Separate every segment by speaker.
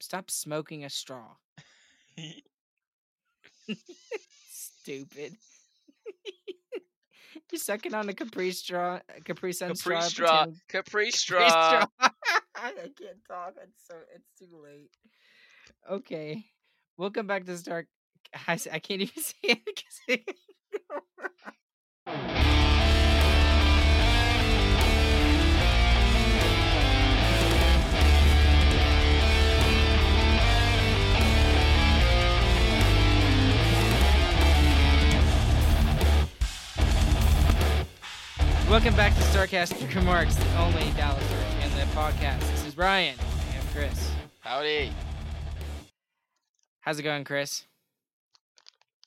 Speaker 1: Stop smoking a straw. Stupid. You're sucking on a Capri straw, Capri Sun
Speaker 2: Capri
Speaker 1: straw.
Speaker 2: straw. Capri
Speaker 1: Capri
Speaker 2: straw.
Speaker 1: I can't talk. It's so it's too late. Okay, welcome back to Star. I can't even say it Welcome back to Starcast Remarks, the only Dallas Stars fan the podcast. This is Ryan. I have Chris.
Speaker 2: Howdy.
Speaker 1: How's it going, Chris?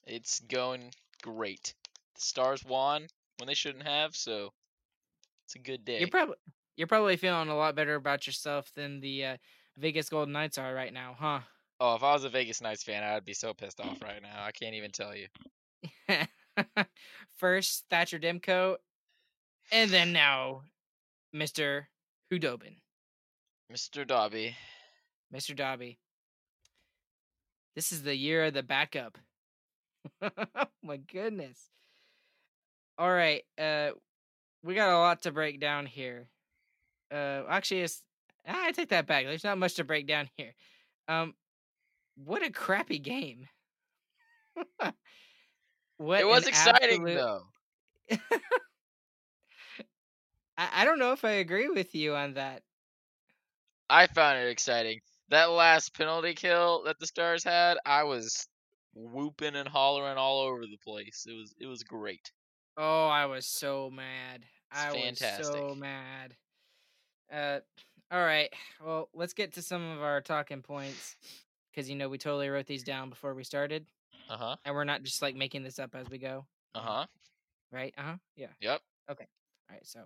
Speaker 2: It's going great. The Stars won when they shouldn't have, so it's a good day.
Speaker 1: You're probably you're probably feeling a lot better about yourself than the uh, Vegas Golden Knights are right now, huh?
Speaker 2: oh, if I was a Vegas Knights fan, I'd be so pissed off right now. I can't even tell you.
Speaker 1: First Thatcher Demko, and then now Mr. Khudobin,
Speaker 2: Mr. Dobby.
Speaker 1: Mr. Dobby. This is the year of the backup. oh my goodness. All right, uh we got a lot to break down here. Uh actually it's I take that back. There's not much to break down here. Um what a crappy game. what
Speaker 2: it was exciting
Speaker 1: absolute-
Speaker 2: though.
Speaker 1: I, I don't know if I agree with you on that.
Speaker 2: I found it exciting. That last penalty kill that the Stars had, I was whooping and hollering all over the place. It was it was great.
Speaker 1: Oh, I was so mad. I was so mad. Uh, all right. Well, let's get to some of our talking points because you know we totally wrote these down before we started,
Speaker 2: Uh huh.
Speaker 1: and we're not just like making this up as we go,
Speaker 2: Uh huh.
Speaker 1: right? Uh huh. Yeah.
Speaker 2: Yep. Okay.
Speaker 1: All right. So,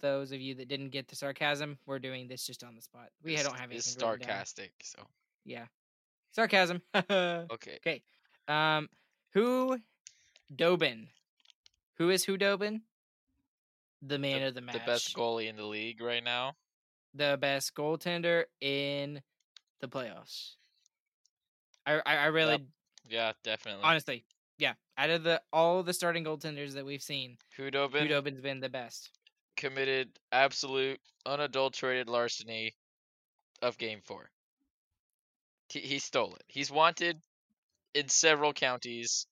Speaker 1: those of you that didn't get the sarcasm, we're doing this just on the spot. We
Speaker 2: It's-
Speaker 1: don't have anything.
Speaker 2: It's sarcastic. So
Speaker 1: Yeah. Sarcasm.
Speaker 2: okay.
Speaker 1: Okay. Um, who Dobin? Who is Khudobin? The man
Speaker 2: the,
Speaker 1: of the match.
Speaker 2: the best goalie in the league right now.
Speaker 1: The best goaltender in the playoffs. I I, I really
Speaker 2: Yeah, definitely.
Speaker 1: honestly, yeah. Out of the all the starting goaltenders that we've seen,
Speaker 2: Khudobin
Speaker 1: who Dobin's been the best.
Speaker 2: Committed absolute unadulterated larceny of Game Four. He, he stole it. He's wanted in several counties,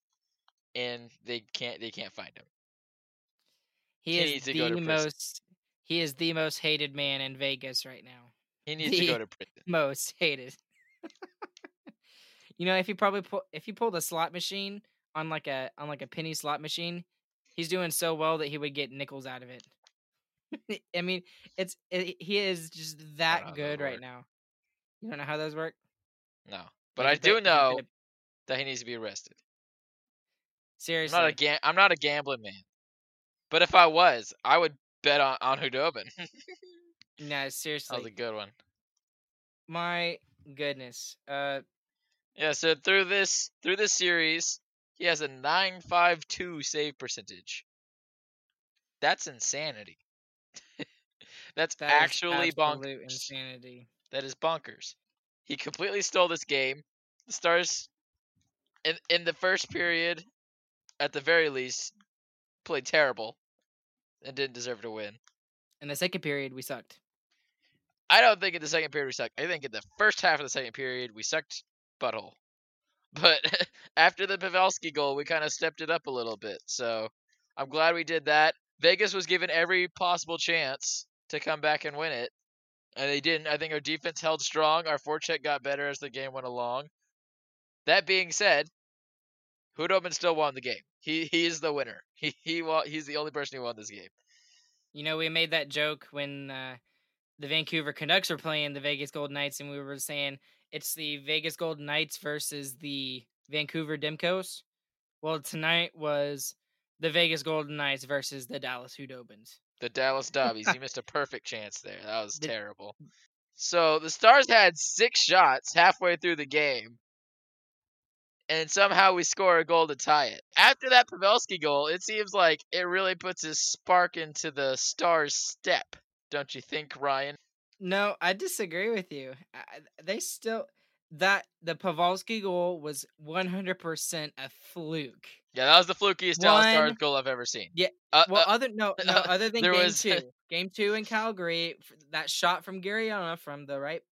Speaker 2: and they can't they can't find him.
Speaker 1: He
Speaker 2: He
Speaker 1: is the most. He is the most hated man in Vegas right now.
Speaker 2: He needs to go to prison.
Speaker 1: most hated. you know, if he probably pull, if he pulled a slot machine on like a on like a penny slot machine, he's doing so well that he would get nickels out of it. I mean, it's it, he is just that good right now. You don't know how those work,
Speaker 2: No, but I do know that he needs to be arrested. I'm
Speaker 1: seriously,
Speaker 2: not a gam- I'm not a gambling man, but if I was, I would bet on on Khudobin.
Speaker 1: no,
Speaker 2: that
Speaker 1: seriously.
Speaker 2: was a good one.
Speaker 1: My goodness, uh,
Speaker 2: Yeah, so through this through this series, he has a 952 save percentage. That's insanity. That's
Speaker 1: that
Speaker 2: actually
Speaker 1: absolute
Speaker 2: bonkers.
Speaker 1: insanity.
Speaker 2: That is bonkers. He completely stole this game. The Stars in in the first period at the very least played terrible and didn't deserve to win.
Speaker 1: In the second period, we sucked.
Speaker 2: I don't think in the second period we sucked. I think in the first half of the second period we sucked butthole. But after the Pavelski goal, we kind of stepped it up a little bit. So I'm glad we did that. Vegas was given every possible chance to come back and win it, and they didn't. I think our defense held strong. Our forecheck got better as the game went along. That being said, Khudobin still won the game. He he is the winner. He he won, he's the only person who won this game.
Speaker 1: You know, we made that joke when uh, the Vancouver Canucks were playing the Vegas Golden Knights, and we were saying it's the Vegas Golden Knights versus the Vancouver Demkos. Well, tonight was the Vegas Golden Knights versus the Dallas Khudobins.
Speaker 2: The Dallas Dobbies. you missed a perfect chance there. That was terrible. So the Stars had six shots halfway through the game, and somehow we score a goal to tie it. After that Pavelski goal, it seems like it really puts a spark into the Stars' step. Don't you think, Ryan?
Speaker 1: No, I disagree with you. I, they still that the Pavelski goal was 100% a fluke.
Speaker 2: Yeah, that was the flukiest Dallas Stars goal I've ever seen.
Speaker 1: Yeah.
Speaker 2: Uh,
Speaker 1: well,
Speaker 2: uh,
Speaker 1: other no, no, other than game
Speaker 2: was...
Speaker 1: two, game two in Calgary, that shot from Gariona from the right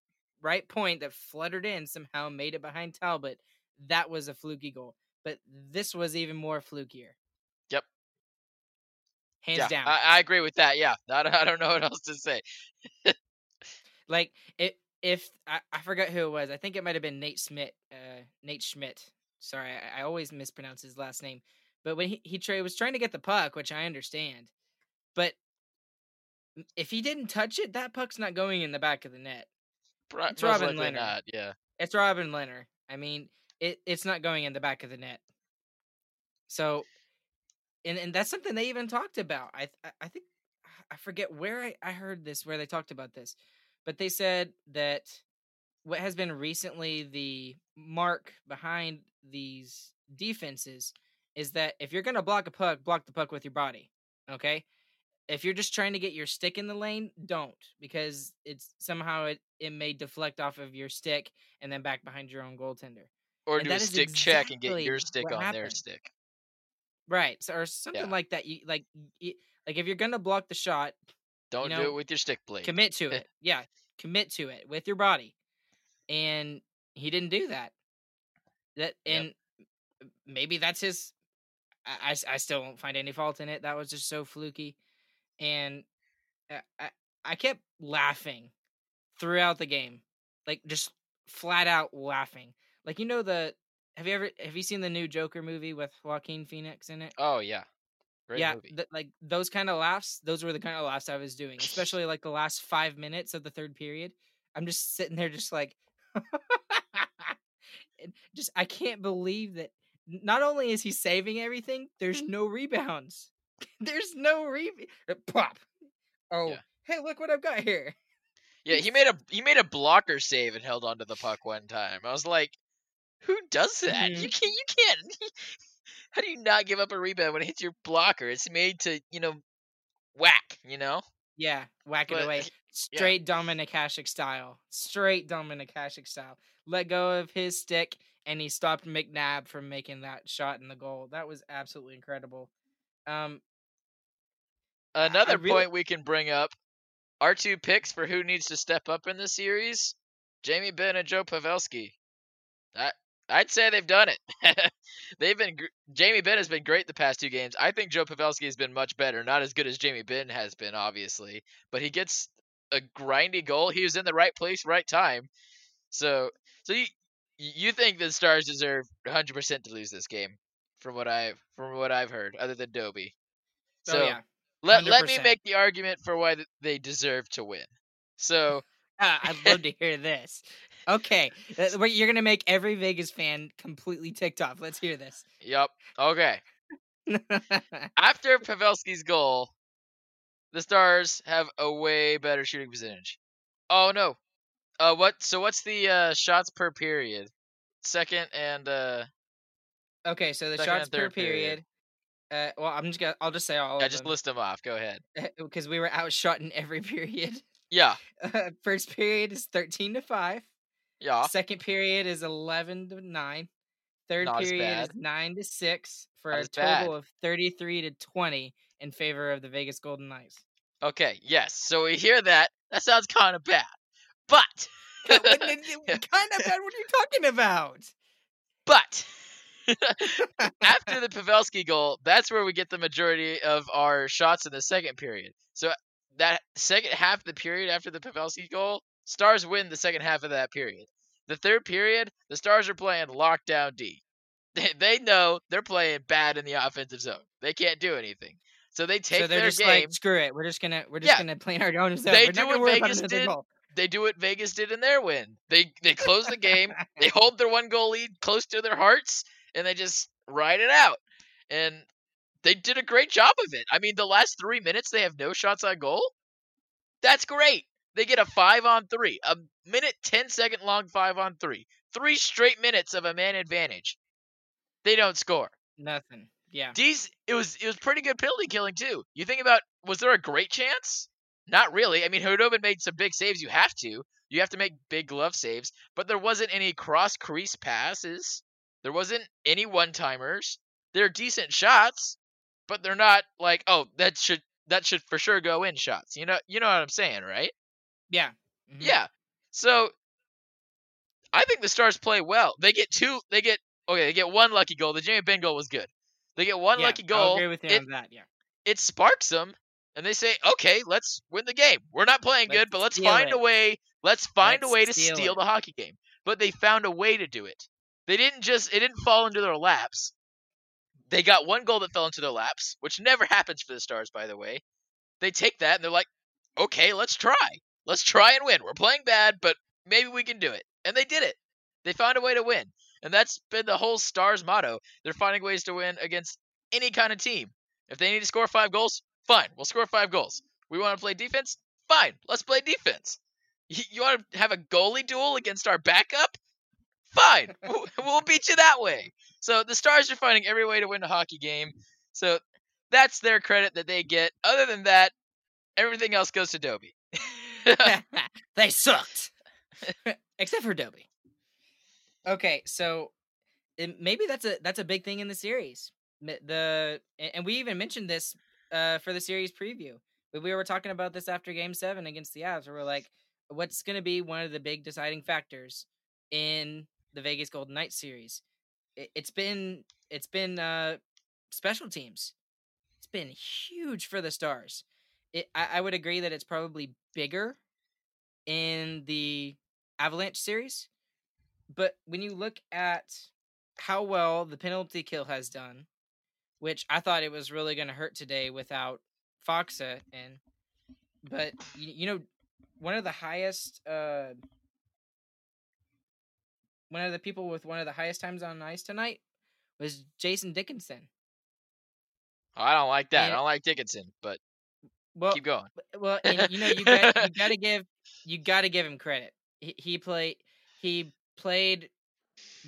Speaker 1: right point that fluttered in somehow made it behind Talbot. That was a fluky goal, but this was even more flukier.
Speaker 2: Yep.
Speaker 1: Hands
Speaker 2: yeah,
Speaker 1: down.
Speaker 2: I, I, agree with that. Yeah, I, I don't know what else to say.
Speaker 1: like it, if I, I forgot who it was, I think it might have been Nate Schmidt. Uh, Nate Schmidt. Sorry, I, I, always mispronounce his last name. But when he he tra- was trying to get the puck, which I understand, but if he didn't touch it, that puck's not going in the back of the net.
Speaker 2: it's Robin Lehner. Not, yeah,
Speaker 1: it's Robin Lehner. I mean, it it's not going in the back of the net. So, and and that's something they even talked about. I I think I forget where I, I heard this where they talked about this but they said that what has been recently the mark behind these defenses is that if you're going to block a puck, block the puck with your body. Okay? If you're just trying to get your stick in the lane, don't because it's somehow it, it may deflect off of your stick and then back behind your own goaltender.
Speaker 2: Or and do a stick exactly check and get your stick on happened. their stick.
Speaker 1: Right. So, or something yeah. like that. You like you, like if you're going to block the shot,
Speaker 2: don't
Speaker 1: you know,
Speaker 2: do it with your stick blade.
Speaker 1: Commit to it. Yeah, commit to it with your body. And he didn't do that. That and yep. maybe that's his I, I still don't find any fault in it. That was just so fluky. And uh, I, I kept laughing throughout the game. Like just flat out laughing. Like you know the have you ever have you seen the new Joker movie with Joaquin Phoenix in it?
Speaker 2: Oh yeah.
Speaker 1: Great yeah, th- like those kind of laughs, those were the kind of laughs I was doing, especially like the last five minutes of the third period. I'm just sitting there, just like, just I can't believe that. Not only is he saving everything, there's no rebounds. there's no rebound. Uh, pop. Oh, yeah. hey, look what I've got here.
Speaker 2: Yeah, he made a he made a blocker save and held onto the puck one time. I was like, who does that? Mm-hmm. You can't you can't how do you not give up a rebound when it hits your blocker? It's made to, you know, whack, you know?
Speaker 1: Yeah, whack but, it away. Straight yeah. Dominik Hasek style. Straight Dominik Hasek style. Let go of his stick and he stopped McNabb from making that shot in the goal. That was absolutely incredible. Um
Speaker 2: Another really... point we can bring up our two picks for who needs to step up in the series Jamie Benn and Joe Pavelski. That I'd say they've done it. they've been Jamie Benn has been great the past two games. I think Joe Pavelski has been much better. Not as good as Jamie Benn has been, obviously, but he gets a grindy goal. He was in the right place, right time. So, so you you think the Stars deserve 100% to lose this game, from what I from what I've heard, other than Dobie.
Speaker 1: Oh, so oh, yeah.
Speaker 2: let let me make the argument for why they deserve to win. So.
Speaker 1: Ah, I'd love to hear this. Okay, uh, you're gonna make every Vegas fan completely ticked off. Let's hear this.
Speaker 2: Yep. Okay. After Pavelski's goal, the Stars have a way better shooting percentage. Oh no. Uh, what? So what's the uh, shots per period? Second and uh.
Speaker 1: Okay, so the shots per period. period. Uh, well, I'm just gonna. I'll just say all.
Speaker 2: Yeah, just them. list them off. Go ahead.
Speaker 1: Because we were outshot in every period.
Speaker 2: Yeah.
Speaker 1: Uh, first period is thirteen to five.
Speaker 2: Yeah.
Speaker 1: Second period is 11 to 9. Third Not period is 9 to 6 for Not a total bad. of 33 to 20 in favor of the Vegas Golden Knights.
Speaker 2: Okay, yes. So we hear that. That sounds kind of bad. But
Speaker 1: kind of bad what are you talking about?
Speaker 2: But after the Pavelski goal, that's where we get the majority of our shots in the second period. So that second half of the period after the Pavelski goal, Stars win the second half of that period. The third period, the Stars are playing lockdown D. They, know they're playing bad in the offensive zone. They can't do anything. So they take so
Speaker 1: they're
Speaker 2: their
Speaker 1: just
Speaker 2: game.
Speaker 1: Like, Screw it. We're just gonna we're just yeah. gonna play in our own zone.
Speaker 2: They
Speaker 1: we're
Speaker 2: do what Vegas did. They do what Vegas did in their win. They they close the game. they hold their one goal lead close to their hearts, and they just ride it out. And they did a great job of it. I mean, the last three minutes they have no shots on goal. That's great. They get a five on three, a minute, 10 second long five on three, three straight minutes of a man advantage. They don't score.
Speaker 1: Nothing. Yeah.
Speaker 2: These it was it was pretty good penalty killing too. You think about was there a great chance? Not really. I mean, Khudobin made some big saves. You have to. You have to make big glove saves, but there wasn't any cross crease passes. There wasn't any one timers. They're decent shots, but they're not like, oh, that should that should for sure go in shots. You know, you know what I'm saying, right?
Speaker 1: Yeah. Mhm.
Speaker 2: Yeah. So I think the Stars play well. They get two. They get okay. They get one lucky goal. The Jamie Benn goal was good. They get one
Speaker 1: Yeah,
Speaker 2: lucky goal.
Speaker 1: agree with you
Speaker 2: It,
Speaker 1: on that. Yeah.
Speaker 2: it sparks them, and they say, "Okay, let's win the game. We're not playing
Speaker 1: Let's
Speaker 2: good, but let's find
Speaker 1: it.
Speaker 2: a way. Let's find
Speaker 1: Let's
Speaker 2: a way to
Speaker 1: steal
Speaker 2: steal
Speaker 1: it."
Speaker 2: the hockey game." But they found a way to do it. They didn't just. It didn't fall into their laps. They got one goal that fell into their laps, which never happens for the Stars, by the way. They take that and they're like, "Okay, let's try. Let's try and win. We're playing bad, but maybe we can do it." And they did it. They found a way to win. And that's been the whole Stars motto. They're finding ways to win against any kind of team. If they need to score five goals, fine, we'll score five goals. We want to play defense? Fine, let's play defense. You want to have a goalie duel against our backup? Fine, we'll- beat you that way. So the Stars are finding every way to win a hockey game. So that's their credit that they get. Other than that, everything else goes to Dobie.
Speaker 1: they sucked, except for Dobie. Okay, so it, maybe that's a that's a big thing in the series. The and we even mentioned this uh, for the series preview. But we were talking about this after Game Seven against the Avs. Where we're like, what's going to be one of the big deciding factors in the Vegas Golden Knights series? It, it's been it's been uh, special teams. It's been huge for the Stars. It, I, I would agree that it's probably bigger in the Avalanche series. But when you look at how well the penalty kill has done, which I thought it was really going to hurt today without Faksa and but you, you know one of the highest uh one of the people with one of the highest times on ice tonight was Jason Dickinson.
Speaker 2: I don't like that.
Speaker 1: And-
Speaker 2: I don't like Dickinson, but
Speaker 1: Well,
Speaker 2: keep going.
Speaker 1: Well, and you know you got you got to give you got to give him credit. He, he played he played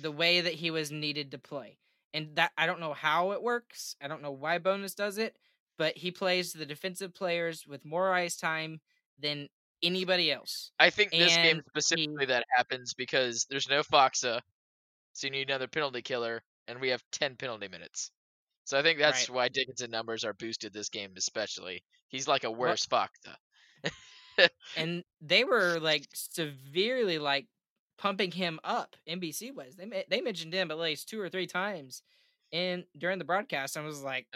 Speaker 1: the way that he was needed to play, and that I don't know how it works. I don't know why Bowness does it, but he plays the defensive players with more ice time than anybody else.
Speaker 2: I think this game
Speaker 1: and
Speaker 2: specifically that happens because there's no Faksa, so you need another penalty killer, and we have 10 penalty minutes. So I think that's
Speaker 1: Right.
Speaker 2: why Dickinson numbers are boosted this game, especially. He's like a worse Faksa.
Speaker 1: and they were like severely like pumping him up. NBC was they they mentioned him at least two or three times in during the broadcast. I was like,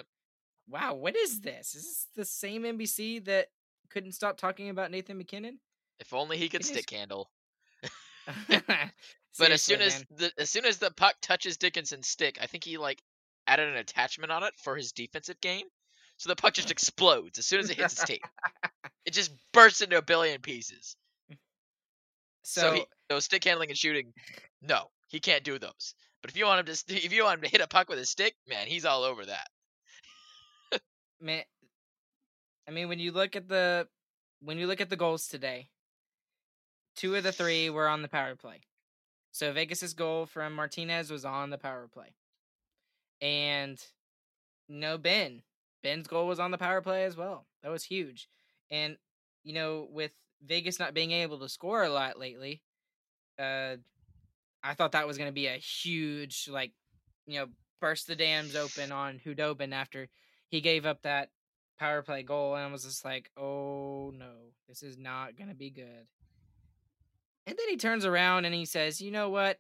Speaker 1: wow, what is this? Is this the same NBC that couldn't stop talking about Nathan MacKinnon?
Speaker 2: If only he could
Speaker 1: It is-
Speaker 2: stick handle. But as soon as the as soon as the puck touches Dickinson's stick, I think he like added an attachment on it for his defensive game. So the puck just explodes as soon as it hits his tape. It just bursts into a billion pieces. So,
Speaker 1: so,
Speaker 2: he, so stick handling and shooting, no, he can't do those. But if you want him to, if you want him to hit a puck with his stick, man, he's all over that.
Speaker 1: man, I mean, when you look at the when you look at the goals today, two of the three were on the power play. So Vegas's goal from Martinez was on the power play, and no Benn. Benn's goal was on the power play as well. That was huge, and you know, with Vegas not being able to score a lot lately, uh, I thought that was going to be a huge, like, you know, burst the dams open on Khudobin after he gave up that power play goal, and I was just like, oh no, this is not going to be good. And then he turns around and he says, you know what?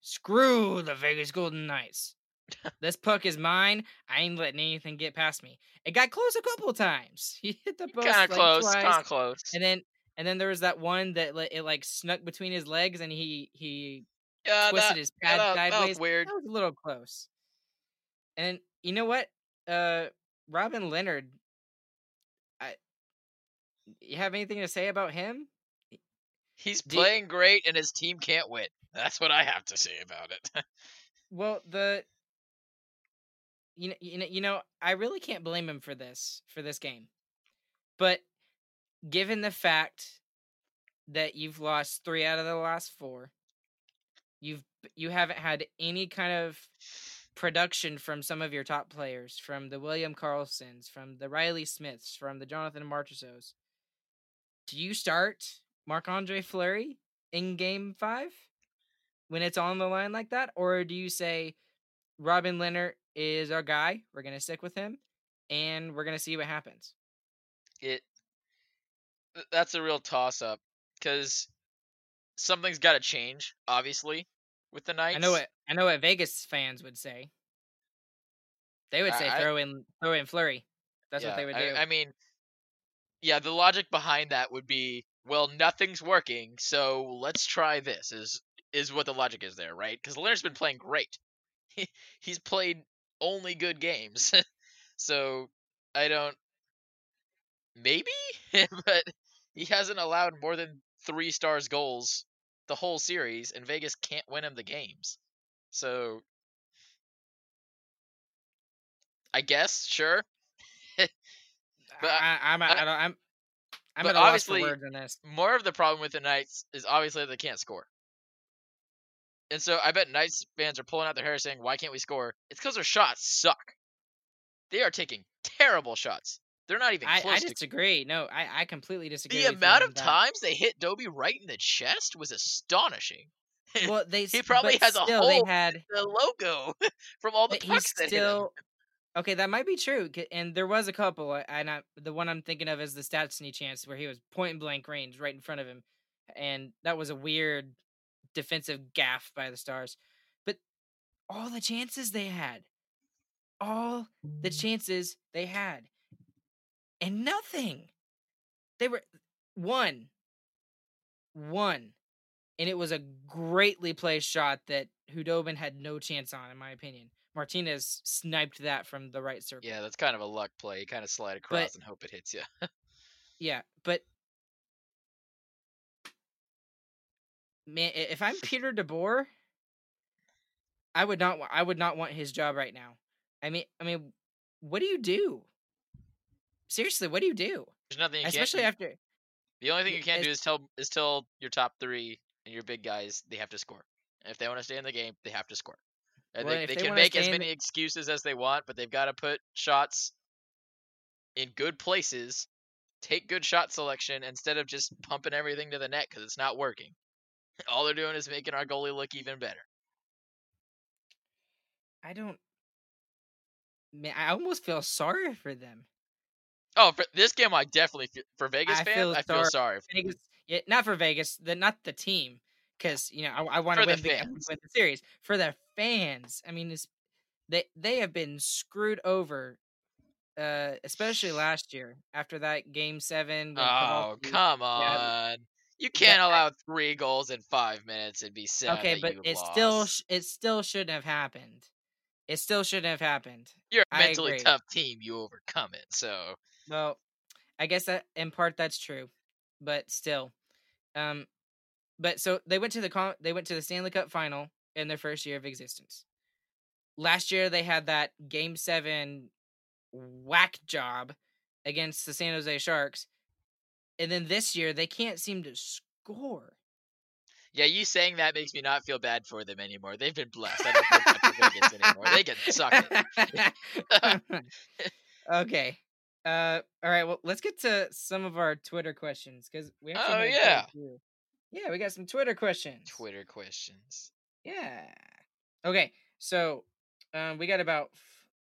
Speaker 1: Screw the Vegas Golden Knights. this puck is mine. I ain't letting anything get past me. It got close a couple times. He hit the post
Speaker 2: Kind of
Speaker 1: like,
Speaker 2: close, kind of close.
Speaker 1: and then and then there was that one that it like snuck between his legs, and he he
Speaker 2: Yeah,
Speaker 1: twisted
Speaker 2: that,
Speaker 1: his pad
Speaker 2: that, that
Speaker 1: sideways.
Speaker 2: was weird.
Speaker 1: That was a little close. And you know what? Uh Robin Lehner I you have anything to say about him?
Speaker 2: He's
Speaker 1: Do-
Speaker 2: playing great, and his team can't win. That's what I have to say about it.
Speaker 1: Well, the you know, you know, you know, I really can't blame him for this for this game. But given the fact that you've lost 3 out of the last 4, you've you haven't had any kind of production from some of your top players, from the William Karlssons, from the Reilly Smiths, from the Jonathan Marchessaults. do you start Marc Andre Fleury in game five when it's on the line like that? Or do you say Robin Lehner is our guy? We're going to stick with him and we're going to see what happens.
Speaker 2: It that's a real toss up because something's got to change, obviously, with the Knights.
Speaker 1: I know what I know what Vegas fans would say. They would say
Speaker 2: I,
Speaker 1: throw in throw in Fleury. That's
Speaker 2: yeah,
Speaker 1: what they would do.
Speaker 2: I, I mean, yeah, the logic behind that would be, well, nothing's working, so let's try this. Is is what the logic is there, right? Because Lehner's been playing great. He, he's played only good games, so I don't. Maybe, but he hasn't allowed more than three stars goals the whole series, and Vegas can't win him the games. So I guess sure.
Speaker 1: but I, I'm I, I don't, I'm I'm
Speaker 2: but
Speaker 1: at a loss for
Speaker 2: obviously,
Speaker 1: words in this.
Speaker 2: more of the problem with the Knights is obviously they can't score. And so I bet Knights fans are pulling out their hair saying, "Why can't we score?" It's because their shots suck. They are taking terrible shots. They're not even
Speaker 1: I,
Speaker 2: close
Speaker 1: I
Speaker 2: to
Speaker 1: disagree. No, I, I completely disagree.
Speaker 2: the amount of
Speaker 1: that.
Speaker 2: times they hit Dobie right in the chest was astonishing.
Speaker 1: Well, they
Speaker 2: He probably has a
Speaker 1: still,
Speaker 2: hole
Speaker 1: They had
Speaker 2: The logo from all the pucks that
Speaker 1: still okay. That might be true. and there was a couple. Uh, and I, the one I'm thinking of is the Stastny chance where he was point blank range right in front of him, and that was a weird defensive gaff by the Stars. But all the chances they had, all the mm. chances they had, and nothing. They were one, one, and it was a greatly placed shot that Khudobin had no chance on, in my opinion. Martinez sniped that from the right circle.
Speaker 2: Yeah, that's kind of a luck play. You kind of slide across
Speaker 1: But-
Speaker 2: and hope it hits you.
Speaker 1: Yeah, but man, if I'm Peter DeBoer, I would not. I would not want his job right now. I mean, I mean, what do you do? Seriously, what do you do?
Speaker 2: There's nothing you
Speaker 1: Especially after
Speaker 2: The only thing you can't do is tell is tell your top three and your big guys they have to score. And if they want to stay in the game, they have to score. And
Speaker 1: Well,
Speaker 2: they they
Speaker 1: they
Speaker 2: can make as many excuses as they want, but they've got to put shots in good places. Take good shot selection instead of just pumping everything to the net because it's not working. All they're doing is making our goalie look even better.
Speaker 1: I don't. Man, I almost feel sorry for them.
Speaker 2: Oh, for this game, I definitely feel, for Vegas
Speaker 1: I
Speaker 2: fans,
Speaker 1: feel
Speaker 2: I feel
Speaker 1: sorry.
Speaker 2: sorry.
Speaker 1: Vegas, yeah, not for Vegas, the not the team, because you know I, I want to win, the, I wanna
Speaker 2: fans.
Speaker 1: win the series for the fans. I mean, it's, they they have been screwed over, uh, especially last year after that game seven.
Speaker 2: Oh, come on. You can't allow three goals in five minutes and be sad.
Speaker 1: Okay, but it still sh- it still shouldn't have happened. It still shouldn't have happened.
Speaker 2: You're a mentally tough team. You overcome it. So
Speaker 1: Well, I guess that in part that's true, but still, um, but so they went to the con- they went to the Stanley Cup final in their first year of existence. Last year they had that Game Seven whack job against the San Jose Sharks, and then this year they can't seem to score.
Speaker 2: yeah, you saying that makes me not feel bad for them anymore. They've been blessed. I don't feel bad for Vegas anymore. They can suck it.
Speaker 1: okay. Uh, all right. Well, let's get to some of our Twitter questions because we
Speaker 2: Oh,
Speaker 1: had quite a
Speaker 2: yeah.
Speaker 1: Yeah, we got some Twitter questions.
Speaker 2: Twitter questions.
Speaker 1: Yeah. Okay. So, um, we got about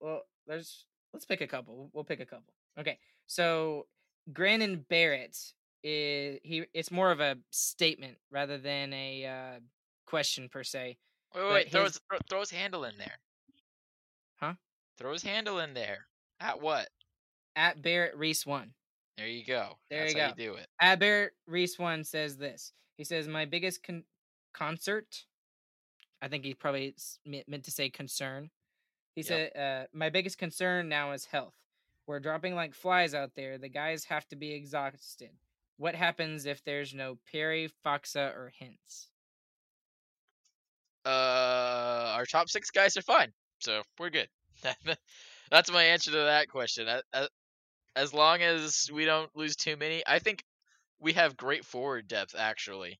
Speaker 1: well, there's let's pick a couple. We'll pick a couple. Okay. So, Grannon Barrett is he? It's more of a statement rather than a uh, question per se.
Speaker 2: Wait, wait, wait. Throw
Speaker 1: his-
Speaker 2: his, throw, throw his handle in there.
Speaker 1: Huh?
Speaker 2: Throw his handle in there. At what?
Speaker 1: At Barrett Reese one.
Speaker 2: There you go.
Speaker 1: There
Speaker 2: That's
Speaker 1: you
Speaker 2: how
Speaker 1: go.
Speaker 2: you do it.
Speaker 1: At Barrett Reese one says this. He says my biggest con- concert. I think he probably meant to say concern. He
Speaker 2: Yep.
Speaker 1: said uh, my biggest concern now is health. We're dropping like flies out there. The guys have to be exhausted. What happens if there's no Perry, Faksa, or Hintz?
Speaker 2: Uh, our top six guys are fine, so we're good. That's my answer to that question. As long as we don't lose too many, I think we have great forward depth actually.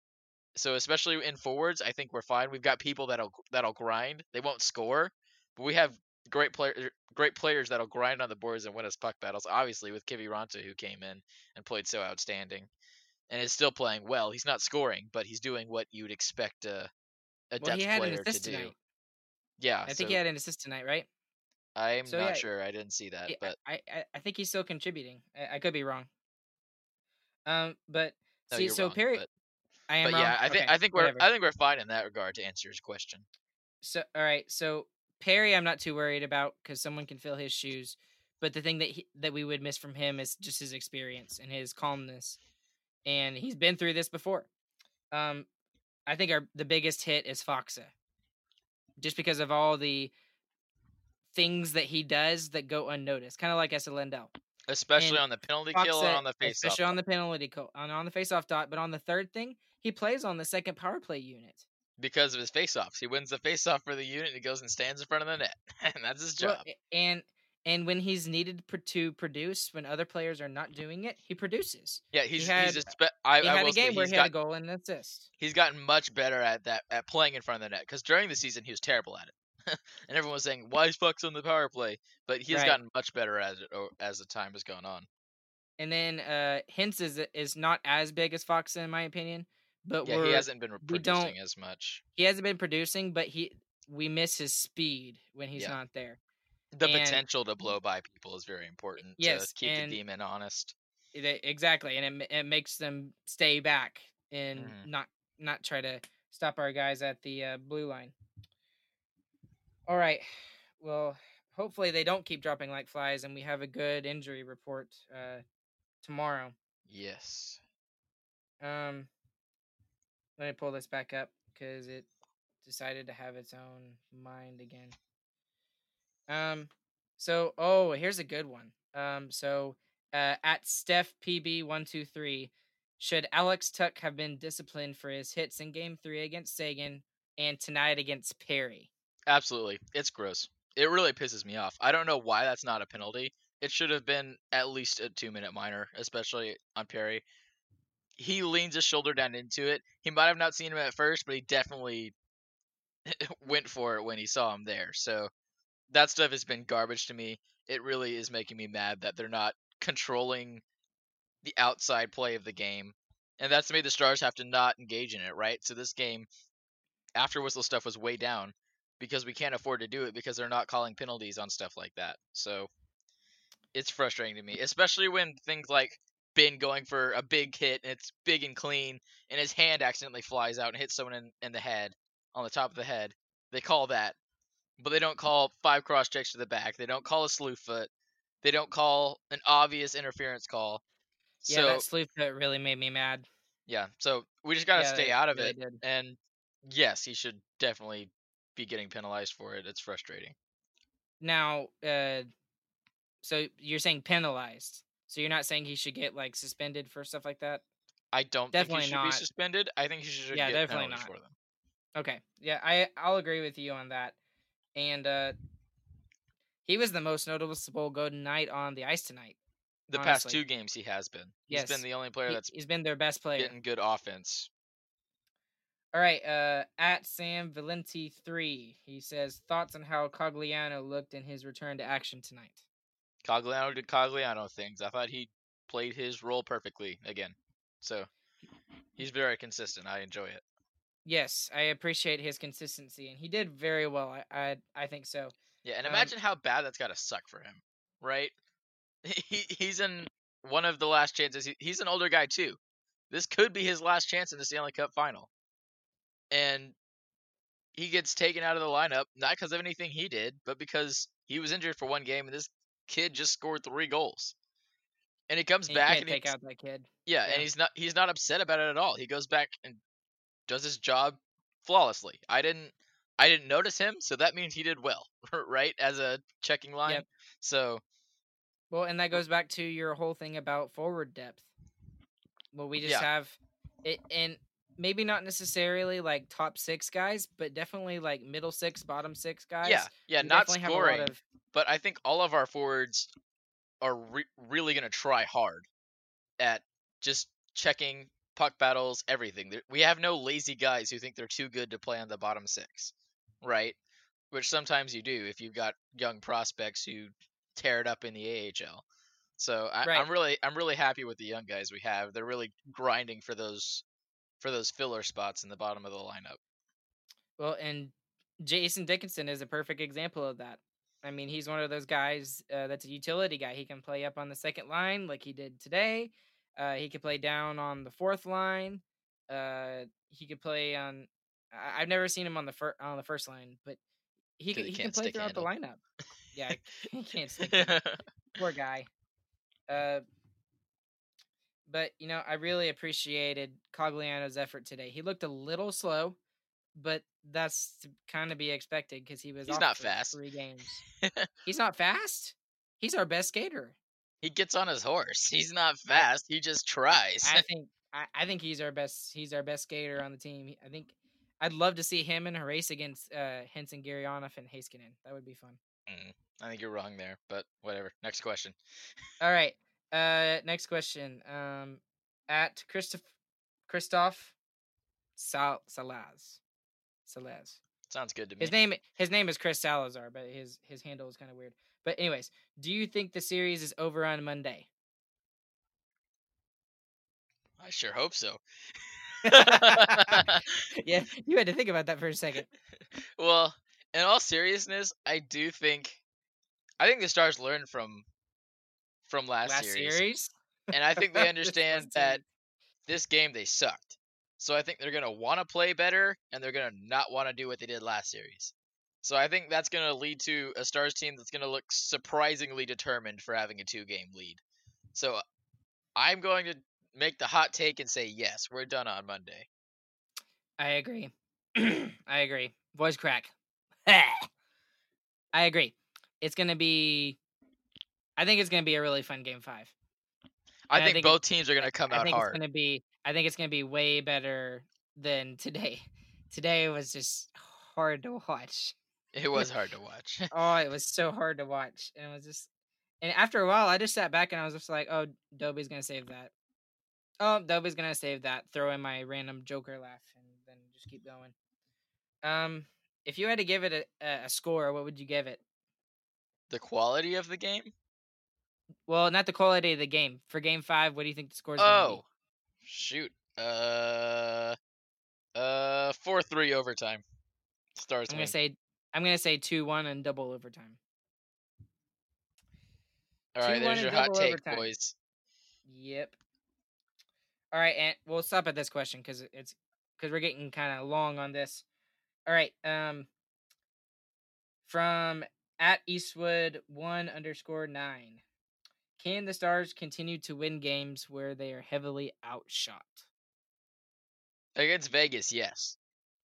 Speaker 2: So especially in forwards, I think we're fine. We've got people that'll that'll grind. They won't score, but we have great player great players that'll grind on the boards and win us puck battles. Obviously with Kiviranta who came in and played so outstanding. and is still playing well. He's not scoring, but he's doing what you'd expect a a
Speaker 1: Well,
Speaker 2: depth
Speaker 1: he had an
Speaker 2: player to do.
Speaker 1: tonight.
Speaker 2: Yeah,
Speaker 1: I
Speaker 2: so
Speaker 1: think he had an assist tonight, right?
Speaker 2: I'm
Speaker 1: so,
Speaker 2: not
Speaker 1: yeah,
Speaker 2: sure. I didn't see that,
Speaker 1: Yeah,
Speaker 2: but
Speaker 1: I, I I think he's still contributing. I, I could be wrong. Um, but
Speaker 2: no,
Speaker 1: see, so
Speaker 2: wrong.
Speaker 1: Perry,
Speaker 2: but
Speaker 1: I am
Speaker 2: but
Speaker 1: wrong.
Speaker 2: yeah, I think
Speaker 1: Okay,
Speaker 2: I think we're
Speaker 1: whatever.
Speaker 2: I think we're fine in that regard to answer his question.
Speaker 1: So all right, so Perry, I'm not too worried about because someone can fill his shoes. But the thing that he, that we would miss from him is just his experience and his calmness, and he's been through this before. Um, I think our the biggest hit is Faksa, just because of all the things that he does that go unnoticed, kind of like Esa Lindell.
Speaker 2: Especially
Speaker 1: And
Speaker 2: on the penalty kill and on the face
Speaker 1: especially on the penalty co- on on the face-off dot, but on the third thing, he plays on the second power play unit.
Speaker 2: Because of his face-offs. He wins the face-off for the unit he goes and stands in front of the net. and that's his job.
Speaker 1: a- and and when he's needed to produce, when other players are not doing it, he produces.
Speaker 2: yeah, he's
Speaker 1: had-
Speaker 2: he's a spe- I,
Speaker 1: He
Speaker 2: I
Speaker 1: had a game where
Speaker 2: he's
Speaker 1: he had a goal and an assist.
Speaker 2: he's gotten much better at that at playing in front of the net because during the season he was terrible at it and everyone was saying why is Fox on the power play but he has
Speaker 1: Right.
Speaker 2: gotten much better at it as the time has gone on
Speaker 1: And then uh Hintz is is not as big as Fox in my opinion, but
Speaker 2: yeah he hasn't been producing as much
Speaker 1: he hasn't been producing, but he we miss his speed when he's
Speaker 2: Yeah.
Speaker 1: not there.
Speaker 2: the
Speaker 1: and-
Speaker 2: potential to blow by people is very important
Speaker 1: Yes,
Speaker 2: to keep
Speaker 1: and-
Speaker 2: the demon honest
Speaker 1: exactly, and it, it makes them stay back and
Speaker 2: Mhm.
Speaker 1: not not try to stop our guys at the uh, blue line. All right, well, hopefully they don't keep dropping like flies, and we have a good injury report uh, tomorrow.
Speaker 2: yes
Speaker 1: Um, let me pull this back up because it decided to have its own mind again. Um, so oh, here's a good one. Um, so uh, at Steph PB one two three, should Alex Tuch have been disciplined for his hits in Game Three against Seguin and tonight against Perry?
Speaker 2: absolutely it's gross it really pisses me off i don't know why that's not a penalty it should have been at least a two minute minor especially on perry he leans his shoulder down into it. He might have not seen him at first but he definitely went for it when he saw him there. So that stuff has been garbage to me. It really is making me mad that they're not controlling the outside play of the game. And that's made the stars have to not engage in it right? So this game after whistle stuff was way down because we can't afford to do it because they're not calling penalties on stuff like that. So it's frustrating to me, especially when things like Benn going for a big hit and it's big and clean and his hand accidentally flies out and hits someone in, in the head on the top of the head. They call that, but they don't call five cross checks to the back. They don't call a slew foot. They don't call an obvious interference call.
Speaker 1: Yeah,
Speaker 2: So
Speaker 1: that slew foot really made me mad.
Speaker 2: yeah, so we just gotta
Speaker 1: Yeah,
Speaker 2: stay out of
Speaker 1: really
Speaker 2: it.
Speaker 1: did.
Speaker 2: And yes, he should definitely be getting penalized for it. It's frustrating.
Speaker 1: Now, uh, so you're saying penalized? So you're not saying he should get like suspended for stuff like that?
Speaker 2: I don't
Speaker 1: Definitely
Speaker 2: think he should
Speaker 1: not.
Speaker 2: be suspended. I think he should
Speaker 1: Yeah,
Speaker 2: get
Speaker 1: definitely not.
Speaker 2: for them.
Speaker 1: Okay. Yeah, I I'll agree with you on that. And uh he was the most noticeable Golden Knight on the ice tonight.
Speaker 2: The past two games he has been. He's
Speaker 1: Yes.
Speaker 2: been the only player that's he,
Speaker 1: has been their best player.
Speaker 2: getting good offense.
Speaker 1: All right, uh at Sam Valenti 3, he says thoughts on how Cogliano looked in his return to action tonight.
Speaker 2: Cogliano did Cogliano things. I thought he played his role perfectly again. So he's very consistent. I enjoy it.
Speaker 1: Yes, I appreciate his consistency and he did very well. I I, I think so.
Speaker 2: Yeah, and
Speaker 1: Um,
Speaker 2: imagine how bad that's got to suck for him, right? He he's in one of the last chances. He, he's an older guy too. This could be his last chance in the Stanley Cup final, and he gets taken out of the lineup not because of anything he did, but because he was injured for one game, and this kid just scored three goals. And he comes
Speaker 1: And
Speaker 2: back and
Speaker 1: take out that kid.
Speaker 2: yeah,
Speaker 1: yeah.
Speaker 2: and he's not he's not upset about it at all. He goes back and does his job flawlessly. I didn't I didn't notice him, so that means he did well, right? As a checking line.
Speaker 1: Yep.
Speaker 2: So
Speaker 1: Well, and that goes back to your whole thing about forward depth. Well, we just
Speaker 2: Yeah.
Speaker 1: have it, and maybe not necessarily like top six guys, but definitely like middle six, bottom six guys.
Speaker 2: yeah, yeah,
Speaker 1: We
Speaker 2: not
Speaker 1: definitely have a
Speaker 2: scoring,
Speaker 1: of
Speaker 2: but I think all of our forwards are re- really going to try hard at just checking puck battles, everything. We have no lazy guys who think they're too good to play on the bottom six, right? Which sometimes you do if you've got young prospects who tear it up in the AHL. So I,
Speaker 1: Right.
Speaker 2: I'm really I'm really happy with the young guys we have. They're really grinding for those for those filler spots in the bottom of the lineup.
Speaker 1: Well, and Jason Dickinson is a perfect example of that. I mean, he's one of those guys uh, that's a utility guy. He can play up on the second line like he did today. Uh, he could play down on the fourth line. Uh, he could play on. I- I've never seen him on the fir- on the first line, but he
Speaker 2: he
Speaker 1: can play throughout the lineup. Yeah, he can't stick. Poor guy. But you know, I really appreciated Cogliano's effort today. He looked a little slow, but that's to kind of be expected because he was.
Speaker 2: He's
Speaker 1: off
Speaker 2: not fast.
Speaker 1: Three games. He's not fast. He's our best skater.
Speaker 2: he gets on his horse. He's not fast. He just tries.
Speaker 1: I think. I, I think he's our best. He's our best skater on the team. I think. I'd love to see him in a race against uh, Henson Gurianov and Heiskanen. That would be fun.
Speaker 2: Mm, I think you're wrong there, but whatever. Next question.
Speaker 1: All right. Uh, next question. Um, at Christoph Christoph Sal Salaz. Salaz.
Speaker 2: Sounds good to me.
Speaker 1: His name his name is Chris Salazar, but his his handle is kind of weird. But anyways, do you think the series is over on Monday?
Speaker 2: I sure hope so.
Speaker 1: yeah, you had to think about that for a second.
Speaker 2: well, in all seriousness, I do think I think the Stars learned from from last,
Speaker 1: Last
Speaker 2: series,
Speaker 1: series,
Speaker 2: and I think they understand that this game they sucked. So I think they're gonna want to play better, and they're gonna not want to do what they did last series. So I think that's gonna lead to a Stars team that's gonna look surprisingly determined for having a two-game lead. So uh, I'm going to make the hot take and say yes, we're done on Monday.
Speaker 1: I agree. I agree. Voice crack. I agree. It's gonna be. I think it's gonna be a really fun game five.
Speaker 2: I
Speaker 1: And I
Speaker 2: think,
Speaker 1: think
Speaker 2: both teams are gonna come
Speaker 1: I
Speaker 2: out
Speaker 1: think
Speaker 2: hard.
Speaker 1: it's gonna be. I think it's gonna be way better than today. Today was just hard to watch.
Speaker 2: It was hard to watch.
Speaker 1: Oh, it was so hard to watch, and it was just. And after a while, I just sat back and I was just like, "Oh, Dobie's gonna save that. Oh, Dobie's gonna save that. Throw in my random Joker laugh, and then just keep going." Um, if you had to give it a- a score, what would you give it?
Speaker 2: the quality of the game?
Speaker 1: Well, not the quality of the game. For game five, what do you think the score is gonna
Speaker 2: Oh, shoot. Uh, uh, four three overtime. Stars?
Speaker 1: I'm
Speaker 2: win.
Speaker 1: gonna say. I'm gonna say two one and double overtime.
Speaker 2: All right,
Speaker 1: 2-1
Speaker 2: there's your hot take,
Speaker 1: overtime.
Speaker 2: boys.
Speaker 1: Yep. All right, and we'll stop at this question because it's because we're getting kind of long on this. All right. Um. From at Eastwood one underscore nine, can the Stars continue to win games where they are heavily outshot?
Speaker 2: Against Vegas, yes,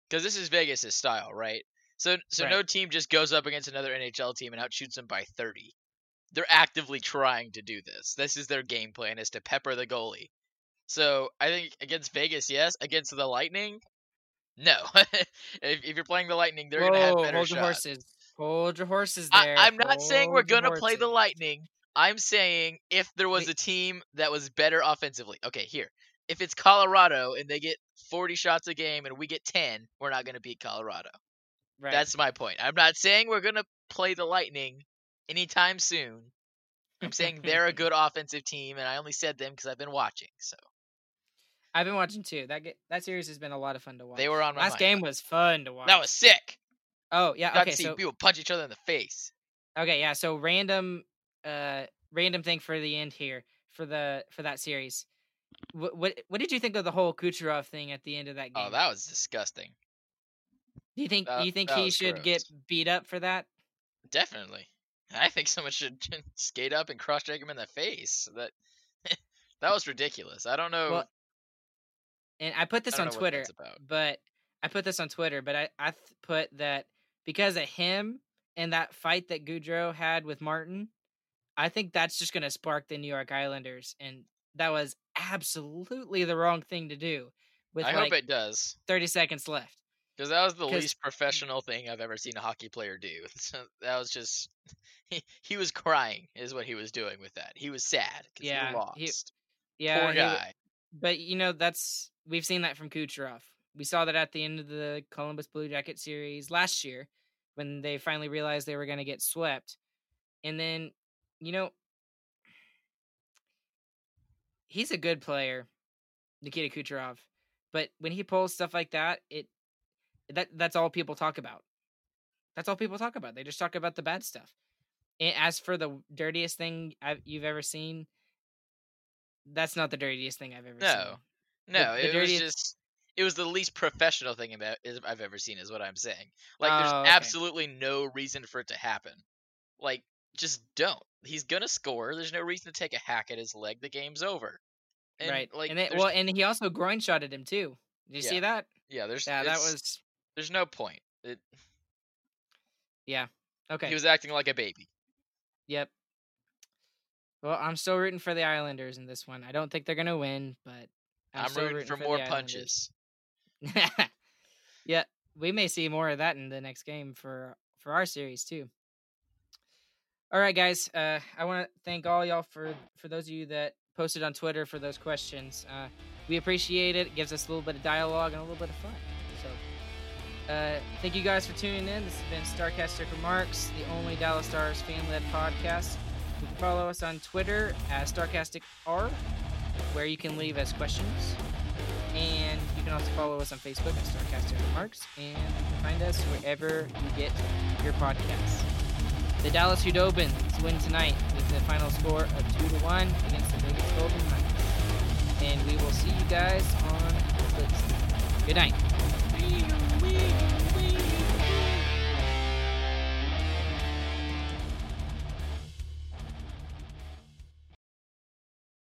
Speaker 2: because this is Vegas' style, right? So, so
Speaker 1: Right.
Speaker 2: no team just goes up against another NHL team and outshoots them by thirty. They're actively trying to do this. This is their game plan: is to pepper the goalie. So I think against Vegas, yes. Against the Lightning, no. if, if you're playing the Lightning, they're gonna have
Speaker 1: Whoa,
Speaker 2: better
Speaker 1: hold your
Speaker 2: shots.
Speaker 1: horses. Hold your horses
Speaker 2: I,
Speaker 1: there.
Speaker 2: I'm not saying we're gonna play the. Lightning. I'm saying if there was a team that was better offensively. Okay, here. If it's Colorado and they get 40 shots a game and we get 10, we're not gonna beat Colorado.
Speaker 1: Right.
Speaker 2: That's my point. I'm not saying we're gonna play the Lightning anytime soon. I'm saying they're a good offensive team, and I only said them because I've been watching. So
Speaker 1: I've been watching too. That ge- that series has been a lot of fun to watch.
Speaker 2: they were on my
Speaker 1: Last
Speaker 2: mind.
Speaker 1: game was fun to watch.
Speaker 2: That was sick.
Speaker 1: Oh yeah.
Speaker 2: Got
Speaker 1: Okay.
Speaker 2: to see
Speaker 1: So
Speaker 2: people punch each other in the face.
Speaker 1: Okay, yeah. So random, uh, random thing for the end here for the for that series. What what what did you think of the whole Kucherov thing at the end of that game?
Speaker 2: Oh, that was disgusting.
Speaker 1: do you think
Speaker 2: that-
Speaker 1: do you think he should get beat up for that?
Speaker 2: Definitely. I think someone should skate up and cross check him in the face. That that was ridiculous. I don't know.
Speaker 1: Well, And I put this
Speaker 2: don't
Speaker 1: on Twitter, but I put this on Twitter, but I I th- put that because of him and that fight that Goodrow had with Martin, I think that's just gonna spark the New York Islanders, and that was absolutely the wrong thing to do. With
Speaker 2: I
Speaker 1: like
Speaker 2: hope it does.
Speaker 1: 30 seconds left.
Speaker 2: Because that was the least professional thing I've ever seen a hockey player do. So that was just he, he was crying is what he was doing with that. He was sad because
Speaker 1: Yeah,
Speaker 2: he
Speaker 1: he- Yeah,
Speaker 2: Poor
Speaker 1: he
Speaker 2: guy.
Speaker 1: but you know that's we've seen that from Kucherov. We saw that at the end of the Columbus Blue Jacket series last year when they finally realized they were going to get swept. And then, you know, he's a good player, Nikita Kucherov. But when he pulls stuff like that, it that that's all people talk about. That's all people talk about. They just talk about the bad stuff. And as for the dirtiest thing I've, you've ever seen, that's not the dirtiest thing I've ever
Speaker 2: No.
Speaker 1: seen.
Speaker 2: No,
Speaker 1: the
Speaker 2: it
Speaker 1: dirtiest-
Speaker 2: was just it was the least professional thing about I've ever seen. Is what I'm saying. Like, there's
Speaker 1: Oh, okay.
Speaker 2: absolutely no reason for it to happen. Like, just don't. He's gonna score. There's no reason to take a hack at his leg. The game's over. And,
Speaker 1: right.
Speaker 2: Like,
Speaker 1: and
Speaker 2: there's-
Speaker 1: well, and he also groin shotted him too. Did you see that?
Speaker 2: yeah, there's
Speaker 1: Yeah, that was
Speaker 2: there's no point. It, Yeah.
Speaker 1: okay.
Speaker 2: He was acting like a baby.
Speaker 1: Yep. Well, I'm still rooting for the Islanders in this one. I don't think they're gonna win, but I'm,
Speaker 2: I'm,
Speaker 1: still
Speaker 2: rooting, for
Speaker 1: the
Speaker 2: more punches.
Speaker 1: yeah, we may see more of that in the next game for for our series too. All right, guys. Uh, I want to thank all y'all for for those of you that posted on Twitter for those questions. Uh, we appreciate it. It gives us a little bit of dialogue and a little bit of fun. So, uh, thank you guys for tuning in. This has been Starcastic Remarks, the only Dallas Stars fan-led podcast. You can follow us on Twitter at StarcasticR, where you can leave us questions. And you can also follow us on Facebook at Starcastic Remarks, and find us wherever you get your podcasts. The Dallas Khudobins win tonight with the final score of 2 to 1 against the Vegas Golden Knights. And we will see you guys on Thursday. Good night.